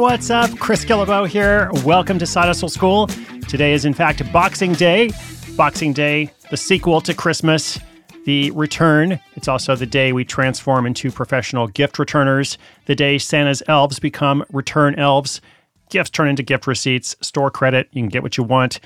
What's up? Chris Guillebeau here. Welcome to Side Hustle School. Today is, in fact, Boxing Day. Boxing Day, the sequel to Christmas, the return. It's also the day we transform into professional gift returners, the day Santa's elves become return elves. Gifts turn into gift receipts, store credit, you can get what you want,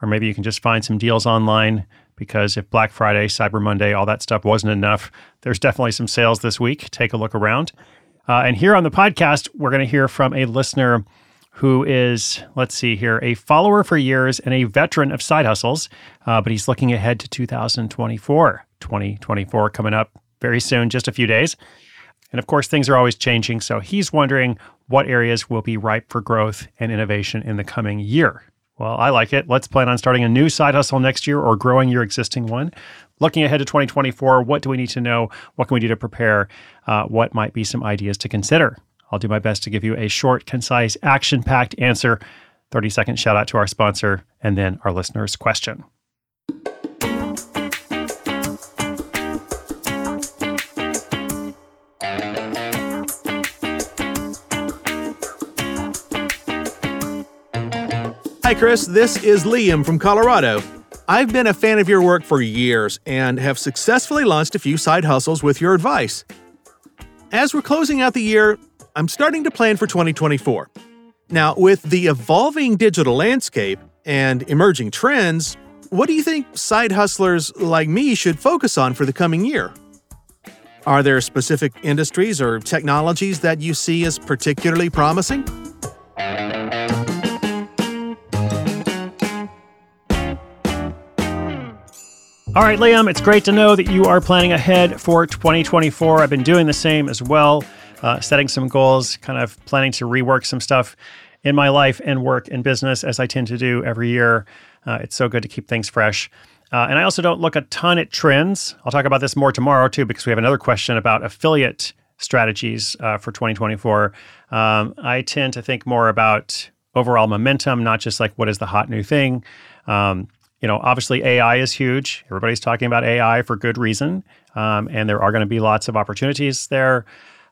or maybe you can just find some deals online because if Black Friday, Cyber Monday, all that stuff wasn't enough, there's definitely some sales this week. Take a look around. Uh, and here on the podcast, we're going to hear from a listener who is, let's see here, a follower for years and a veteran of side hustles, uh, but he's looking ahead to 2024. 2024 coming up very soon, just a few days. And of course, things are always changing. So he's wondering what areas will be ripe for growth and innovation in the coming year. Well, I like it. Let's plan on starting a new side hustle next year or growing your existing one looking ahead to 2024, what do we need to know? What can we do to prepare? Uh, what might be some ideas to consider? I'll do my best to give you a short, concise, action packed answer. 30 second shout out to our sponsor, and then our listener's question. Hi, Chris. This is Liam from Colorado. I've been a fan of your work for years and have successfully launched a few side hustles with your advice. As we're closing out the year, I'm starting to plan for 2024. Now, with the evolving digital landscape and emerging trends, what do you think side hustlers like me should focus on for the coming year? Are there specific industries or technologies that you see as particularly promising? All right, Liam, it's great to know that you are planning ahead for 2024. I've been doing the same as well, uh, setting some goals, kind of planning to rework some stuff in my life and work and business as I tend to do every year. Uh, it's so good to keep things fresh. Uh, and I also don't look a ton at trends. I'll talk about this more tomorrow, too, because we have another question about affiliate strategies uh, for 2024. Um, I tend to think more about overall momentum, not just like what is the hot new thing. Um, you know, obviously AI is huge. Everybody's talking about AI for good reason, um, and there are going to be lots of opportunities there.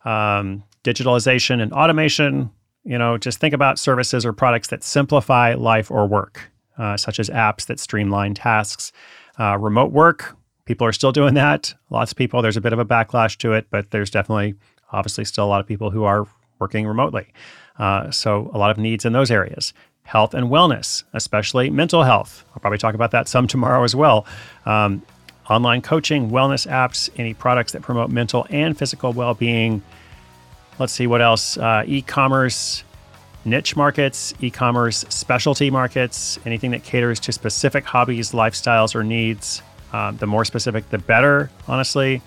Um, digitalization and automation. You know, just think about services or products that simplify life or work, uh, such as apps that streamline tasks. Uh, remote work, people are still doing that. Lots of people. There's a bit of a backlash to it, but there's definitely, obviously, still a lot of people who are working remotely. Uh, so a lot of needs in those areas health and wellness, especially mental health. I'll probably talk about that some tomorrow as well. Um, online coaching, wellness apps, any products that promote mental and physical well being. Let's see what else. Uh, e commerce, niche markets, e commerce specialty markets, anything that caters to specific hobbies, lifestyles, or needs. Um, the more specific, the better, honestly.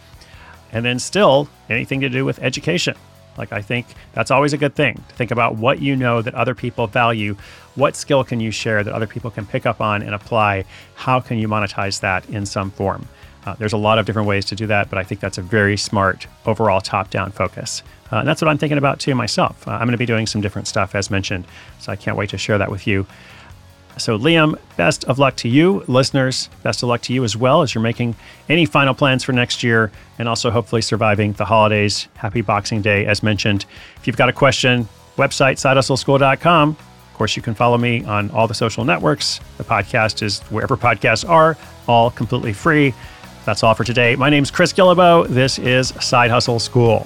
And then still anything to do with education. Like, I think that's always a good thing to think about what you know that other people value. What skill can you share that other people can pick up on and apply? How can you monetize that in some form? Uh, there's a lot of different ways to do that, but I think that's a very smart overall top down focus. Uh, and that's what I'm thinking about too myself. Uh, I'm going to be doing some different stuff as mentioned, so I can't wait to share that with you. So, Liam, best of luck to you. Listeners, best of luck to you as well as you're making any final plans for next year and also hopefully surviving the holidays. Happy Boxing Day, as mentioned. If you've got a question, website, sidehustleschool.com. Of course, you can follow me on all the social networks. The podcast is wherever podcasts are, all completely free. That's all for today. My name's Chris Guillebeau. This is Side Hustle School.